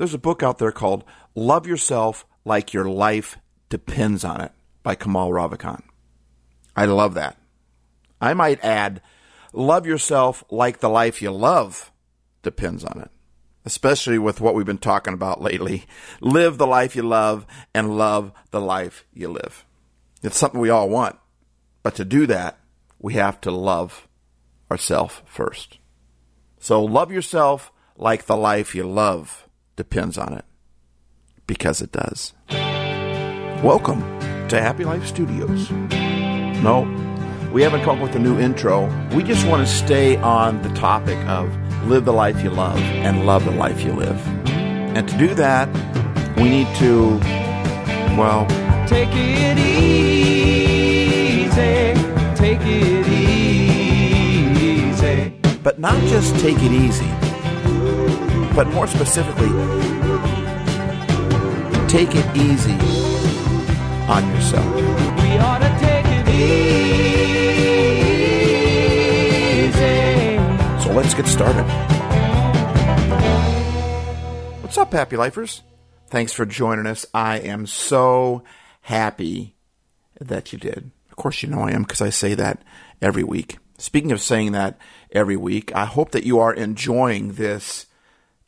There's a book out there called Love Yourself Like Your Life Depends on It by Kamal Ravikant. I love that. I might add, love yourself like the life you love depends on it, especially with what we've been talking about lately. Live the life you love and love the life you live. It's something we all want. But to do that, we have to love ourselves first. So love yourself like the life you love depends on it. Because it does. Welcome to Happy Life Studios. No, we haven't come up with a new intro. We just want to stay on the topic of live the life you love and love the life you live. And to do that, we need to, well, Take it easy. Take it easy. but not just take it easy, but more specifically, take it easy on yourself. We ought to take it easy. So let's get started. What's up, happy lifers? Thanks for joining us. I am so happy that you did. Of course, you know I am because I say that every week. Speaking of saying that every week, I hope that you are enjoying this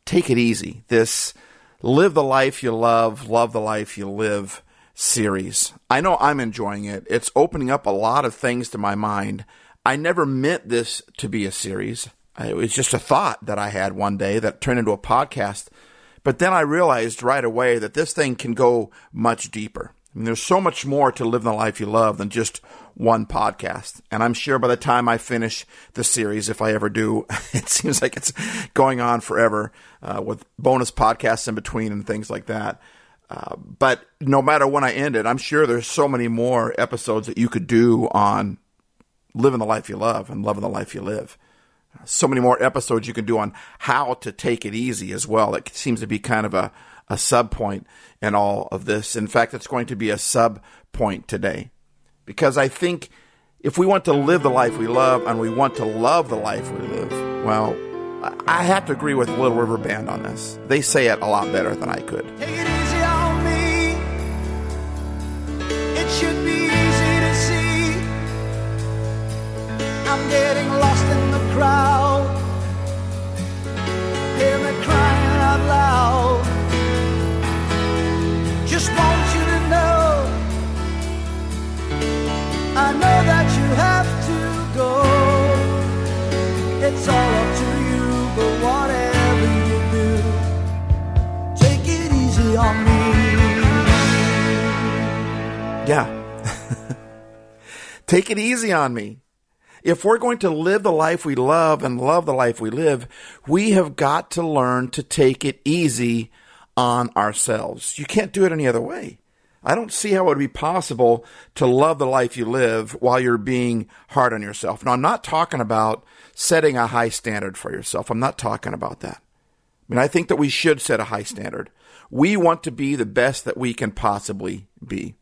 take it easy, this live the life you love, love the life you live series. I know I'm enjoying it. It's opening up a lot of things to my mind. I never meant this to be a series. It was just a thought that I had one day that turned into a podcast. But then I realized right away that this thing can go much deeper. I mean, there's so much more to live the life you love than just one podcast. And I'm sure by the time I finish the series, if I ever do, it seems like it's going on forever uh, with bonus podcasts in between and things like that. Uh, but no matter when I end it, I'm sure there's so many more episodes that you could do on living the life you love and loving the life you live. So many more episodes you can do on how to take it easy as well. It seems to be kind of a, a sub point in all of this. In fact, it's going to be a sub point today because I think if we want to live the life we love and we want to love the life we live, well, I- have to agree with Little River Band on this. They say it a lot better than I could. Take it easy on me. If we're going to live the life we love and love the life we live, we have got to learn to take it easy on ourselves. You can't do it any other way. I don't see how it would be possible to love the life you live while you're being hard on yourself. Now, I'm not talking about setting a high standard for yourself. I'm not talking about that. I mean, I think that we should set a high standard. We want to be the best that we can possibly be.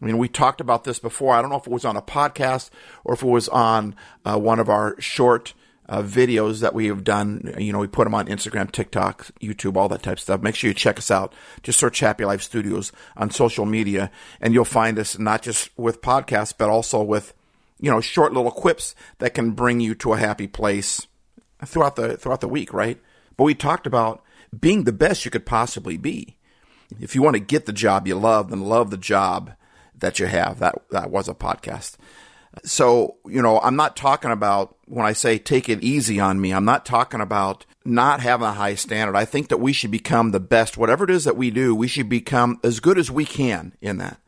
I mean, we talked about this before. I don't know if it was on a podcast or if it was on uh, one of our short uh, videos that we have done. You know, we put them on Instagram, TikTok, YouTube, all that type of stuff. Make sure you check us out. Just search Happy Life Studios on social media, and you'll find us not just with podcasts, but also with you know short little quips that can bring you to a happy place throughout the throughout the week, right? But we talked about being the best you could possibly be. If you want to get the job you love, then love the job that you have. That that was a podcast. So, you know, I'm not talking about when I say take it easy on me, I'm not talking about not having a high standard. I think that we should become the best, whatever it is that we do, we should become as good as we can in that.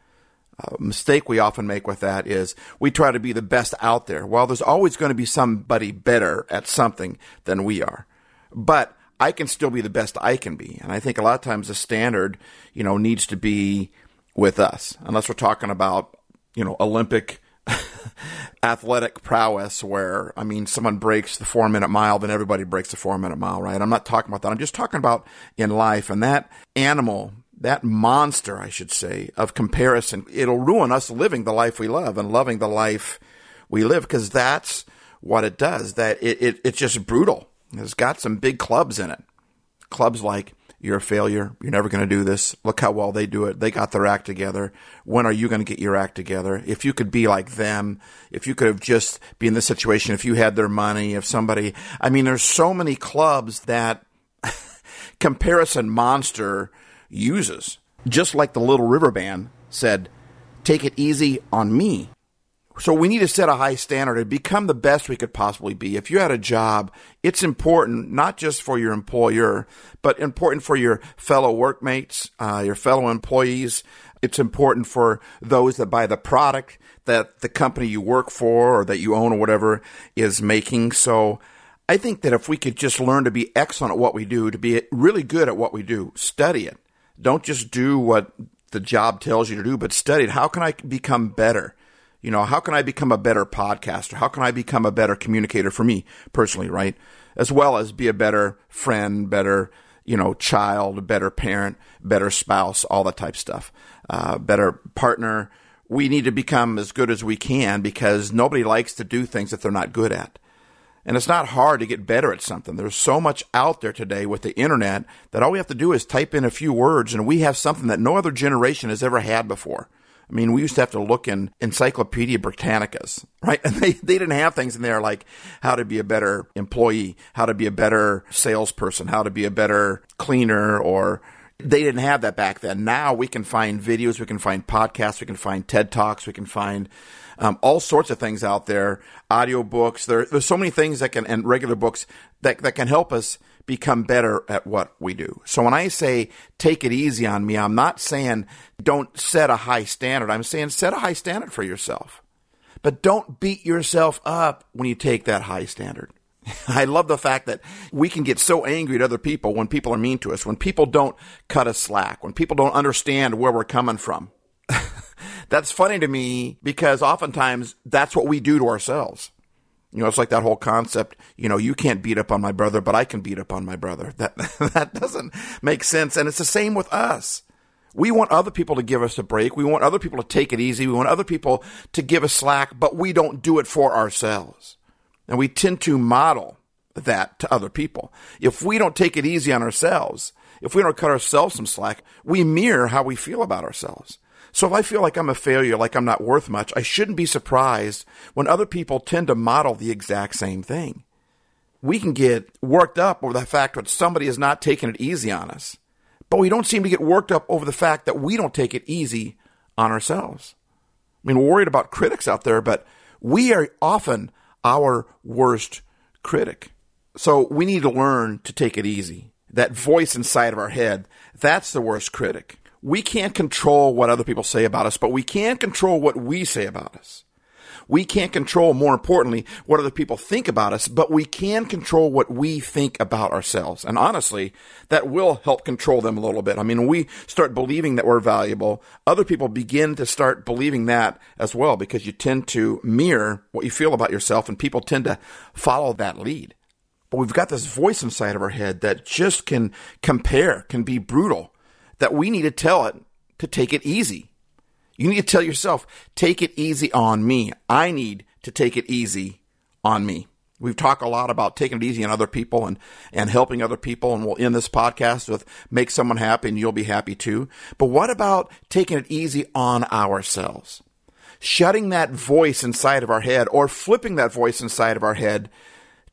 A mistake we often make with that is we try to be the best out there. Well, there's always going to be somebody better at something than we are. But I can still be the best I can be. And I think a lot of times the standard, you know, needs to be with us, unless we're talking about, you know, Olympic athletic prowess where, I mean, someone breaks the four minute mile, then everybody breaks the four minute mile, right? I'm not talking about that. I'm just talking about in life and that animal, that monster, I should say, of comparison. It'll ruin us living the life we love and loving the life we live because that's what it does. That it, it, it's just brutal. It's got some big clubs in it. Clubs like You're a failure. You're never going to do this. Look how well they do it. They got their act together. When are you going to get your act together? If you could be like them, if you could have just be in this situation, if you had their money, if somebody, I mean, there's so many clubs that comparison monster uses. Just like the Little River Band said, take it easy on me. So we need to set a high standard and become the best we could possibly be. If you had a job, it's important not just for your employer, but important for your fellow workmates, uh, your fellow employees. It's important for those that buy the product that the company you work for or that you own or whatever is making. So I think that if we could just learn to be excellent at what we do, to be really good at what we do, study it. Don't just do what the job tells you to do, but study it. How can I become better? You know, how can I become a better podcaster? How can I become a better communicator for me personally, right? As well as be a better friend, better, you know, child, better parent, better spouse, all that type stuff, uh, better partner. We need to become as good as we can because nobody likes to do things that they're not good at. And it's not hard to get better at something. There's so much out there today with the internet that all we have to do is type in a few words and we have something that no other generation has ever had before. I mean, we used to have to look in Encyclopedia Britannicas, right? And they, they didn't have things in there like how to be a better employee, how to be a better salesperson, how to be a better cleaner, or they didn't have that back then. Now we can find videos, we can find podcasts, we can find TED Talks, we can find um, all sorts of things out there, audiobooks. There, there's so many things that can, and regular books that, that can help us become better at what we do. So when I say take it easy on me, I'm not saying don't set a high standard. I'm saying set a high standard for yourself. But don't beat yourself up when you take that high standard. I love the fact that we can get so angry at other people when people are mean to us, when people don't cut us slack, when people don't understand where we're coming from. that's funny to me because oftentimes that's what we do to ourselves. You know, it's like that whole concept, you know, you can't beat up on my brother, but I can beat up on my brother. That, that doesn't make sense. And it's the same with us. We want other people to give us a break. We want other people to take it easy. We want other people to give us slack, but we don't do it for ourselves. And we tend to model that to other people. If we don't take it easy on ourselves, if we don't cut ourselves some slack, we mirror how we feel about ourselves. So if I feel like I'm a failure, like I'm not worth much, I shouldn't be surprised when other people tend to model the exact same thing. We can get worked up over the fact that somebody is not taking it easy on us, but we don't seem to get worked up over the fact that we don't take it easy on ourselves. I mean, we're worried about critics out there, but we are often our worst critic. So we need to learn to take it easy. That voice inside of our head, that's the worst critic we can't control what other people say about us, but we can control what we say about us. We can't control, more importantly, what other people think about us, but we can control what we think about ourselves. And honestly, that will help control them a little bit. I mean, when we start believing that we're valuable, other people begin to start believing that as well because you tend to mirror what you feel about yourself and people tend to follow that lead. But we've got this voice inside of our head that just can compare, can be brutal that we need to tell it to take it easy. You need to tell yourself, take it easy on me. I need to take it easy on me. We've talked a lot about taking it easy on other people and, and helping other people. And we'll end this podcast with make someone happy and you'll be happy too. But what about taking it easy on ourselves? Shutting that voice inside of our head or flipping that voice inside of our head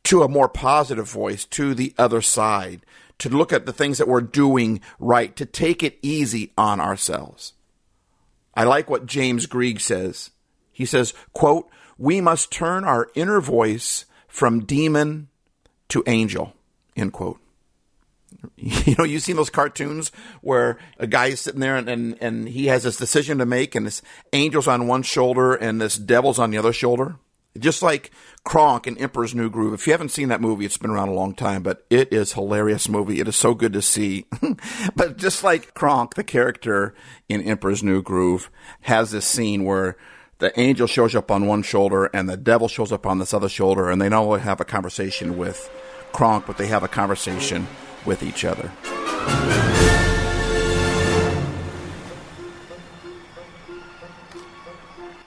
to a more positive voice to the other side to look at the things that we're doing right, to take it easy on ourselves. I like what James Greig says. He says, quote, we must turn our inner voice from demon to angel, end quote. You know, you've seen those cartoons where a guy is sitting there and, and, and he has this decision to make and this angel's on one shoulder and this devil's on the other shoulder. Just like Kronk in Emperor's New Groove. If you haven't seen that movie, it's been around a long time, but it is hilarious movie. It is so good to see. but just like Kronk, the character in Emperor's New Groove has this scene where the angel shows up on one shoulder and the devil shows up on this other shoulder, and they not only have a conversation with Kronk, but they have a conversation with each other.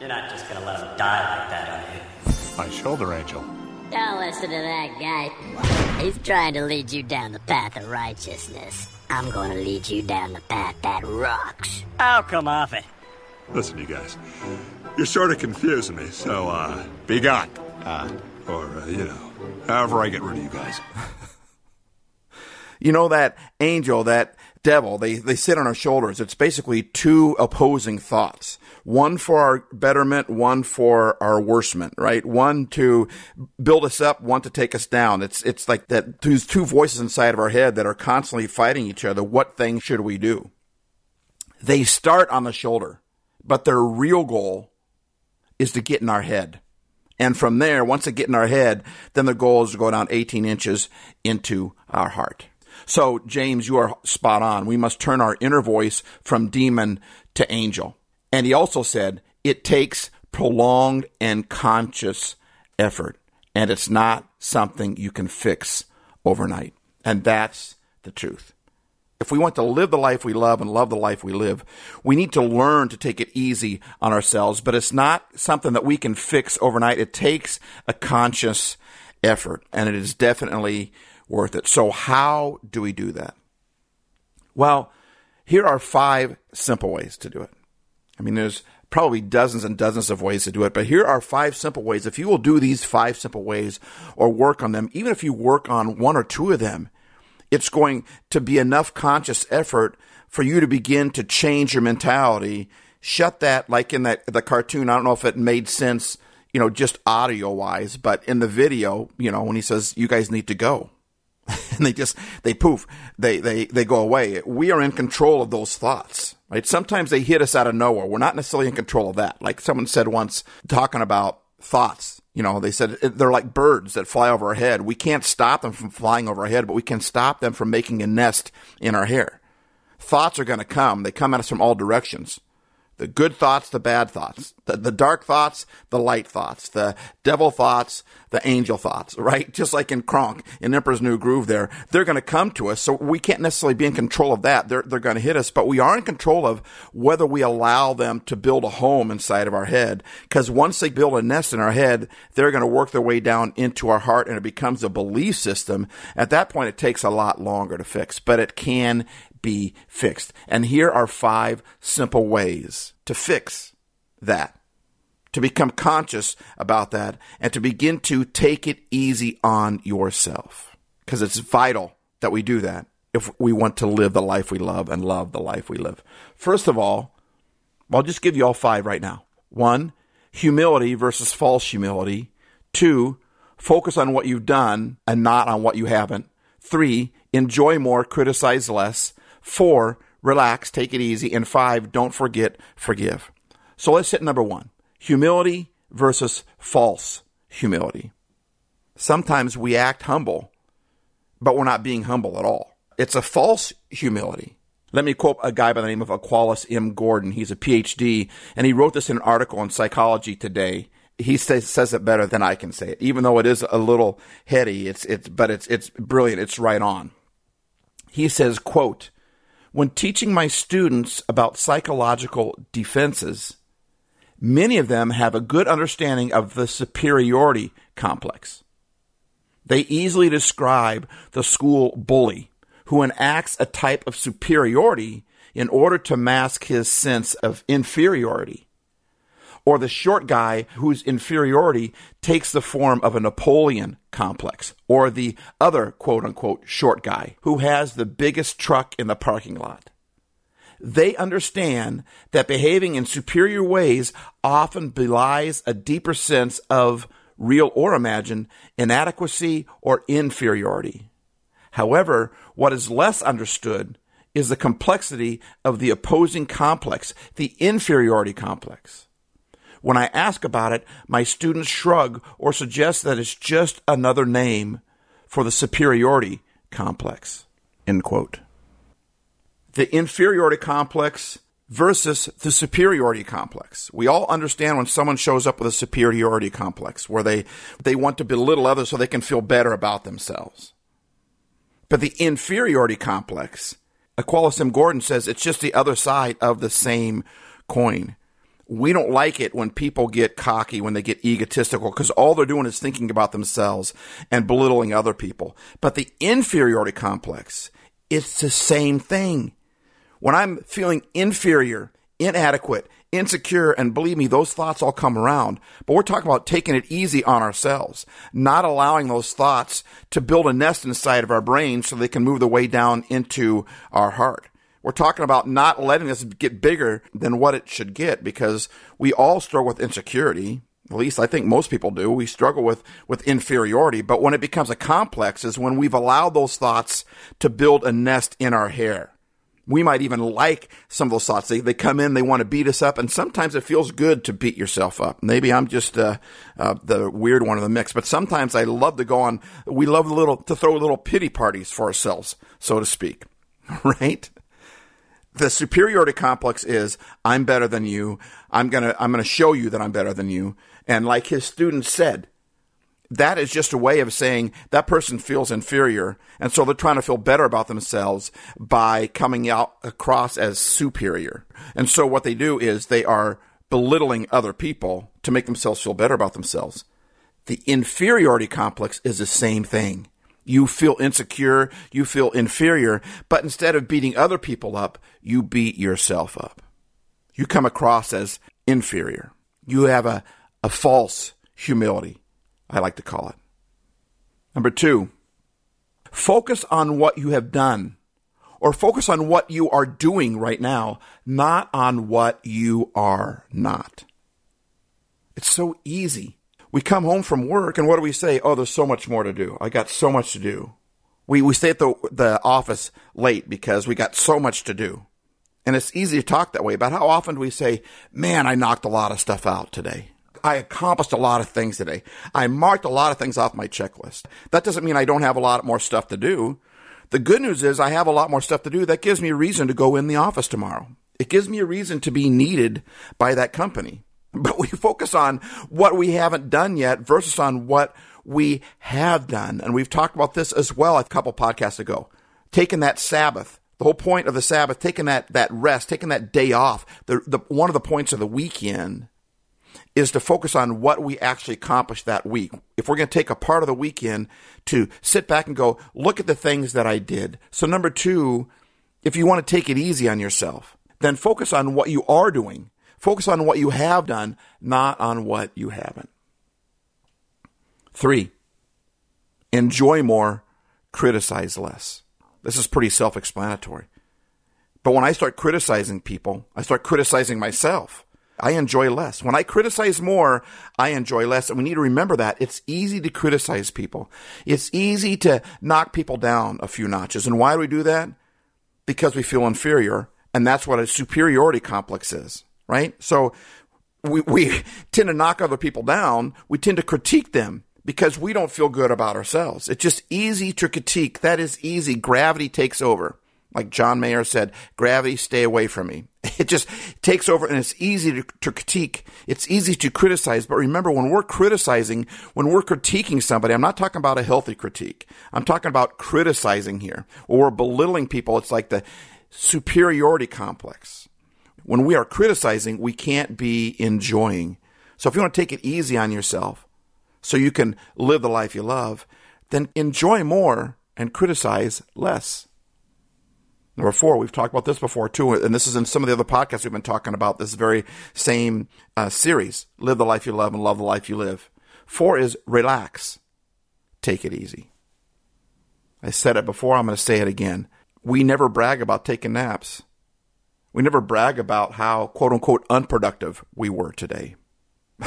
You're not just gonna let him die like that, are you? My shoulder angel. Don't listen to that guy. He's trying to lead you down the path of righteousness. I'm gonna lead you down the path that rocks. I'll come off it. Listen, you guys, you're sort of confusing me, so, uh, be gone. Uh, or, uh, you know, however I get rid of you guys. You know that angel, that devil, they, they sit on our shoulders. It's basically two opposing thoughts. One for our betterment, one for our worsement, right? One to build us up, one to take us down. It's, it's like that, these two voices inside of our head that are constantly fighting each other. What thing should we do? They start on the shoulder, but their real goal is to get in our head. And from there, once they get in our head, then the goal is to go down 18 inches into our heart. So, James, you are spot on. We must turn our inner voice from demon to angel. And he also said it takes prolonged and conscious effort, and it's not something you can fix overnight. And that's the truth. If we want to live the life we love and love the life we live, we need to learn to take it easy on ourselves, but it's not something that we can fix overnight. It takes a conscious effort, and it is definitely worth it. So, how do we do that? Well, here are five simple ways to do it. I mean, there's probably dozens and dozens of ways to do it, but here are five simple ways. If you will do these five simple ways or work on them, even if you work on one or two of them, it's going to be enough conscious effort for you to begin to change your mentality. Shut that, like in that the cartoon. I don't know if it made sense, you know, just audio wise, but in the video, you know, when he says, "You guys need to go," and they just they poof, they they they go away. We are in control of those thoughts, right? Sometimes they hit us out of nowhere. We're not necessarily in control of that. Like someone said once, talking about thoughts. You know, they said they're like birds that fly over our head. We can't stop them from flying over our head, but we can stop them from making a nest in our hair. Thoughts are going to come. They come at us from all directions. The good thoughts, the bad thoughts, the, the dark thoughts, the light thoughts, the devil thoughts, the angel thoughts, right? Just like in Kronk, in Emperor's New Groove there, they're going to come to us. So we can't necessarily be in control of that. They're, they're going to hit us, but we are in control of whether we allow them to build a home inside of our head. Cause once they build a nest in our head, they're going to work their way down into our heart and it becomes a belief system. At that point, it takes a lot longer to fix, but it can be fixed. And here are five simple ways to fix that, to become conscious about that, and to begin to take it easy on yourself. Because it's vital that we do that if we want to live the life we love and love the life we live. First of all, I'll just give you all five right now. One, humility versus false humility. Two, focus on what you've done and not on what you haven't. Three, enjoy more, criticize less. Four, relax, take it easy. And five, don't forget, forgive. So let's hit number one humility versus false humility. Sometimes we act humble, but we're not being humble at all. It's a false humility. Let me quote a guy by the name of Aqualis M. Gordon. He's a PhD, and he wrote this in an article in Psychology Today. He says, says it better than I can say it, even though it is a little heady. It's it's but it's it's brilliant. It's right on. He says, "quote When teaching my students about psychological defenses, many of them have a good understanding of the superiority complex. They easily describe the school bully who enacts a type of superiority in order to mask his sense of inferiority. Or the short guy whose inferiority takes the form of a Napoleon complex. Or the other quote unquote short guy who has the biggest truck in the parking lot. They understand that behaving in superior ways often belies a deeper sense of real or imagined inadequacy or inferiority. However, what is less understood is the complexity of the opposing complex, the inferiority complex. When I ask about it, my students shrug or suggest that it's just another name for the superiority complex. End quote. The inferiority complex versus the superiority complex. We all understand when someone shows up with a superiority complex where they, they want to belittle others so they can feel better about themselves. But the inferiority complex, Aqualis M. Gordon says it's just the other side of the same coin. We don't like it when people get cocky, when they get egotistical, because all they're doing is thinking about themselves and belittling other people. But the inferiority complex It's the same thing. When I'm feeling inferior, inadequate, insecure, and believe me, those thoughts all come around. But we're talking about taking it easy on ourselves, not allowing those thoughts to build a nest inside of our brain so they can move their way down into our heart. We're talking about not letting this get bigger than what it should get because we all struggle with insecurity. At least I think most people do. We struggle with, with inferiority. But when it becomes a complex is when we've allowed those thoughts to build a nest in our hair. We might even like some of those thoughts. They, they come in, they want to beat us up, and sometimes it feels good to beat yourself up. Maybe I'm just uh, uh, the weird one of the mix, but sometimes I love to go on. We love little to throw little pity parties for ourselves, so to speak, right? The superiority complex is I'm better than you. I'm gonna I'm gonna show you that I'm better than you. And like his students said, that is just a way of saying that person feels inferior, and so they're trying to feel better about themselves by coming out across as superior. And so what they do is they are belittling other people to make themselves feel better about themselves. The inferiority complex is the same thing. You feel insecure, you feel inferior, but instead of beating other people up, you beat yourself up. You come across as inferior. You have a, a false humility, I like to call it. Number two, focus on what you have done or focus on what you are doing right now, not on what you are not. It's so easy. We come home from work and what do we say? Oh, there's so much more to do. I got so much to do. We, we stay at the, the office late because we got so much to do. And it's easy to talk that way about how often do we say, man, I knocked a lot of stuff out today. I accomplished a lot of things today. I marked a lot of things off my checklist. That doesn't mean I don't have a lot more stuff to do. The good news is I have a lot more stuff to do. That gives me a reason to go in the office tomorrow. It gives me a reason to be needed by that company. But we focus on what we haven't done yet versus on what we have done. And we've talked about this as well a couple podcasts ago. Taking that Sabbath, the whole point of the Sabbath, taking that, that rest, taking that day off, the, the, one of the points of the weekend is to focus on what we actually accomplished that week. If we're going to take a part of the weekend to sit back and go, look at the things that I did. So number two, if you want to take it easy on yourself, then focus on what you are doing. Focus on what you have done, not on what you haven't. Three, enjoy more, criticize less. This is pretty self explanatory. But when I start criticizing people, I start criticizing myself. I enjoy less. When I criticize more, I enjoy less. And we need to remember that. It's easy to criticize people. It's easy to knock people down a few notches. And why do we do that? Because we feel inferior. And that's what a superiority complex is, right? So we, we tend to knock other people down. We tend to critique them because we don't feel good about ourselves. It's just easy to critique. That is easy. Gravity takes over. Like John Mayer said, gravity, stay away from me. It just takes over and it's easy to, to, critique. It's easy to criticize. But remember, when we're criticizing, when we're critiquing somebody, I'm not talking about a healthy critique. I'm talking about criticizing here. Or belittling people. It's like the superiority complex. When we are criticizing, we can't be enjoying. So if you want to take it easy on yourself so you can live the life you love, then enjoy more and criticize less. Number four, we've talked about this before too, and this is in some of the other podcasts we've been talking about this very same uh, series Live the life you love and love the life you live. Four is relax, take it easy. I said it before, I'm going to say it again. We never brag about taking naps. We never brag about how quote unquote unproductive we were today.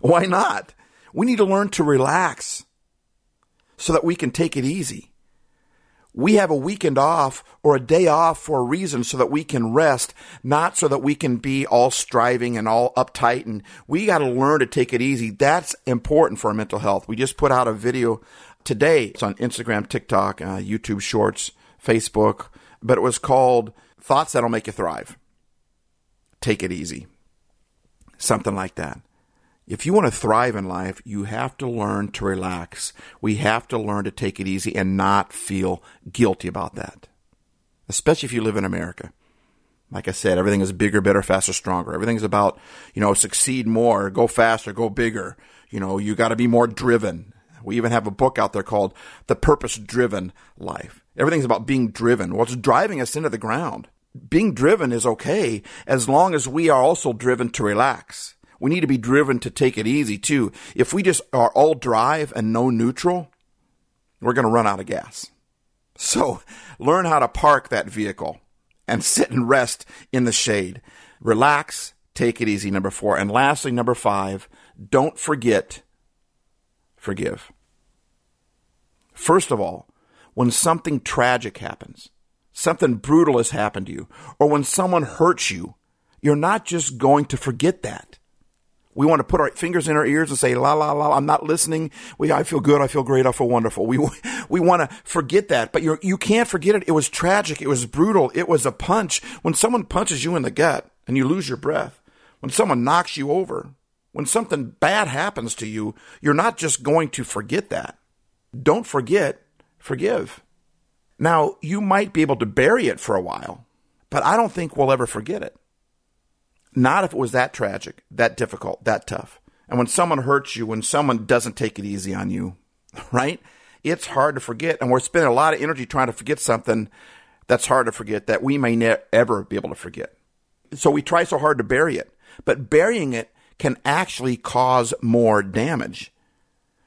Why not? We need to learn to relax so that we can take it easy. We have a weekend off or a day off for a reason so that we can rest, not so that we can be all striving and all uptight. And we got to learn to take it easy. That's important for our mental health. We just put out a video today. It's on Instagram, TikTok, uh, YouTube Shorts, Facebook, but it was called Thoughts That'll Make You Thrive. Take it easy. Something like that. If you want to thrive in life, you have to learn to relax. We have to learn to take it easy and not feel guilty about that. Especially if you live in America. Like I said, everything is bigger, better, faster, stronger. Everything's about, you know, succeed more, go faster, go bigger. You know, you got to be more driven. We even have a book out there called The Purpose Driven Life. Everything's about being driven. What's driving us into the ground? Being driven is okay as long as we are also driven to relax. We need to be driven to take it easy too. If we just are all drive and no neutral, we're going to run out of gas. So learn how to park that vehicle and sit and rest in the shade. Relax, take it easy, number four. And lastly, number five, don't forget, forgive. First of all, when something tragic happens, something brutal has happened to you, or when someone hurts you, you're not just going to forget that. We want to put our fingers in our ears and say, la, la, la, I'm not listening. We, I feel good. I feel great. I feel wonderful. We, we want to forget that, but you're, you can't forget it. It was tragic. It was brutal. It was a punch. When someone punches you in the gut and you lose your breath, when someone knocks you over, when something bad happens to you, you're not just going to forget that. Don't forget, forgive. Now, you might be able to bury it for a while, but I don't think we'll ever forget it. Not if it was that tragic, that difficult, that tough. And when someone hurts you, when someone doesn't take it easy on you, right? It's hard to forget. And we're spending a lot of energy trying to forget something that's hard to forget that we may never be able to forget. So we try so hard to bury it. But burying it can actually cause more damage.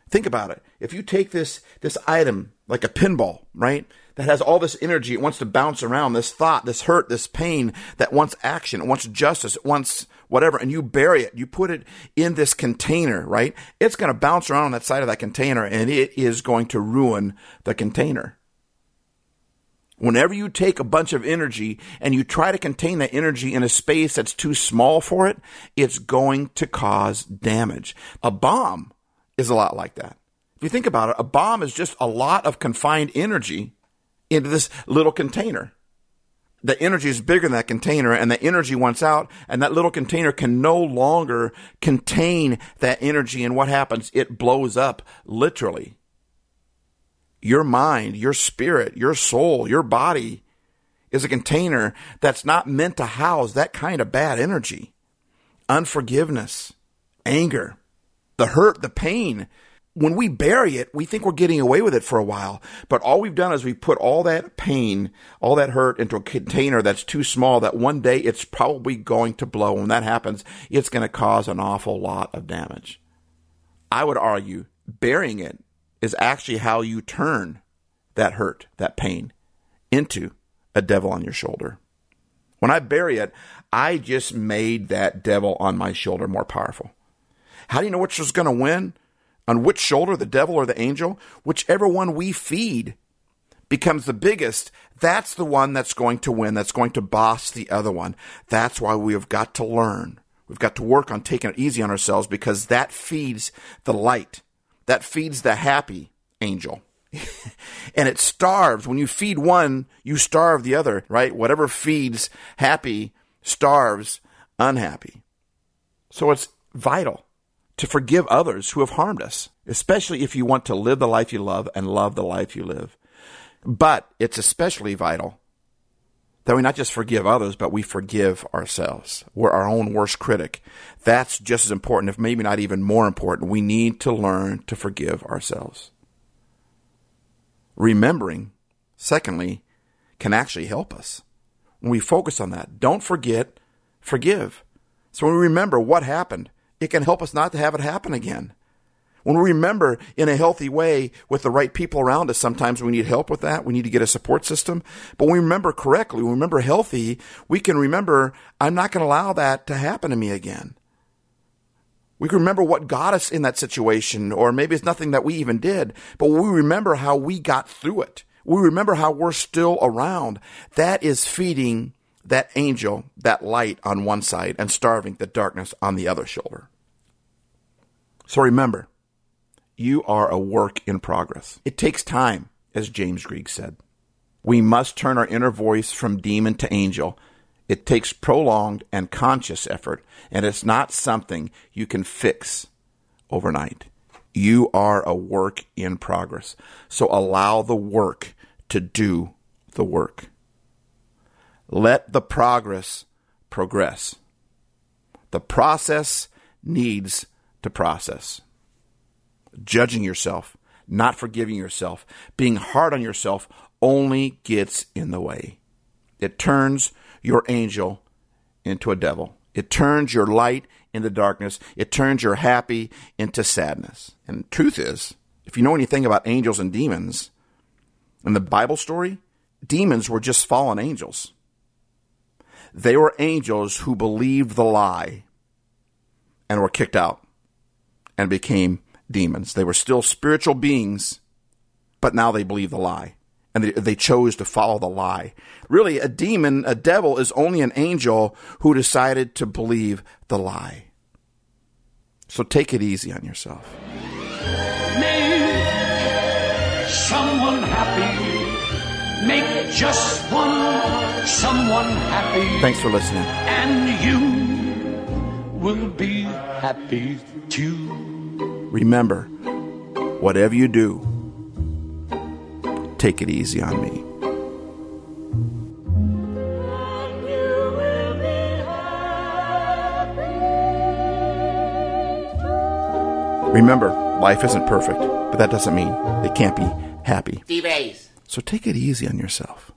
Think about it. If you take this, this item like a pinball, right? That has all this energy. It wants to bounce around this thought, this hurt, this pain that wants action. It wants justice. It wants whatever. And you bury it. You put it in this container, right? It's going to bounce around on that side of that container and it is going to ruin the container. Whenever you take a bunch of energy and you try to contain that energy in a space that's too small for it, it's going to cause damage. A bomb is a lot like that. If you think about it, a bomb is just a lot of confined energy into this little container. The energy is bigger than that container and the energy wants out and that little container can no longer contain that energy. And what happens? It blows up literally. Your mind, your spirit, your soul, your body is a container that's not meant to house that kind of bad energy. Unforgiveness, anger, the hurt, the pain. When we bury it, we think we're getting away with it for a while. But all we've done is we put all that pain, all that hurt into a container that's too small that one day it's probably going to blow. When that happens, it's going to cause an awful lot of damage. I would argue burying it is actually how you turn that hurt, that pain, into a devil on your shoulder. When I bury it, I just made that devil on my shoulder more powerful. How do you know which is going to win? On which shoulder, the devil or the angel? Whichever one we feed becomes the biggest, that's the one that's going to win, that's going to boss the other one. That's why we have got to learn. We've got to work on taking it easy on ourselves because that feeds the light that feeds the happy angel. and it starves. When you feed one, you starve the other, right? Whatever feeds happy starves unhappy. So it's vital to forgive others who have harmed us, especially if you want to live the life you love and love the life you live. But it's especially vital that we not just forgive others, but we forgive ourselves. We're our own worst critic. That's just as important, if maybe not even more important. We need to learn to forgive ourselves. Remembering, secondly, can actually help us. When we focus on that, don't forget, forgive. So when we remember what happened, it can help us not to have it happen again. When we remember in a healthy way with the right people around us, sometimes we need help with that. We need to get a support system. But when we remember correctly, when we remember healthy, we can remember, I'm not going to allow that to happen to me again. We can remember what got us in that situation, or maybe it's nothing that we even did, but we remember how we got through it. We remember how we're still around. That is feeding that angel, that light on one side, and starving the darkness on the other shoulder. So remember, you are a work in progress. It takes time, as James Griggs said. We must turn our inner voice from demon to angel. It takes prolonged and conscious effort, and it's not something you can fix overnight. You are a work in progress. So allow the work to do the work. Let the progress progress. The process needs to process judging yourself, not forgiving yourself, being hard on yourself only gets in the way. It turns your angel into a devil. It turns your light into darkness. It turns your happy into sadness. And truth is, if you know anything about angels and demons, in the Bible story, demons were just fallen angels. They were angels who believed the lie and were kicked out and became demons. They were still spiritual beings, but now they believe the lie. And they, they chose to follow the lie. Really, a demon, a devil, is only an angel who decided to believe the lie. So take it easy on yourself. Make someone happy. Make just one someone happy. Thanks for listening. And you will be happy too. Remember, whatever you do, take it easy on me. Remember, life isn't perfect, but that doesn't mean it can't be happy. So take it easy on yourself.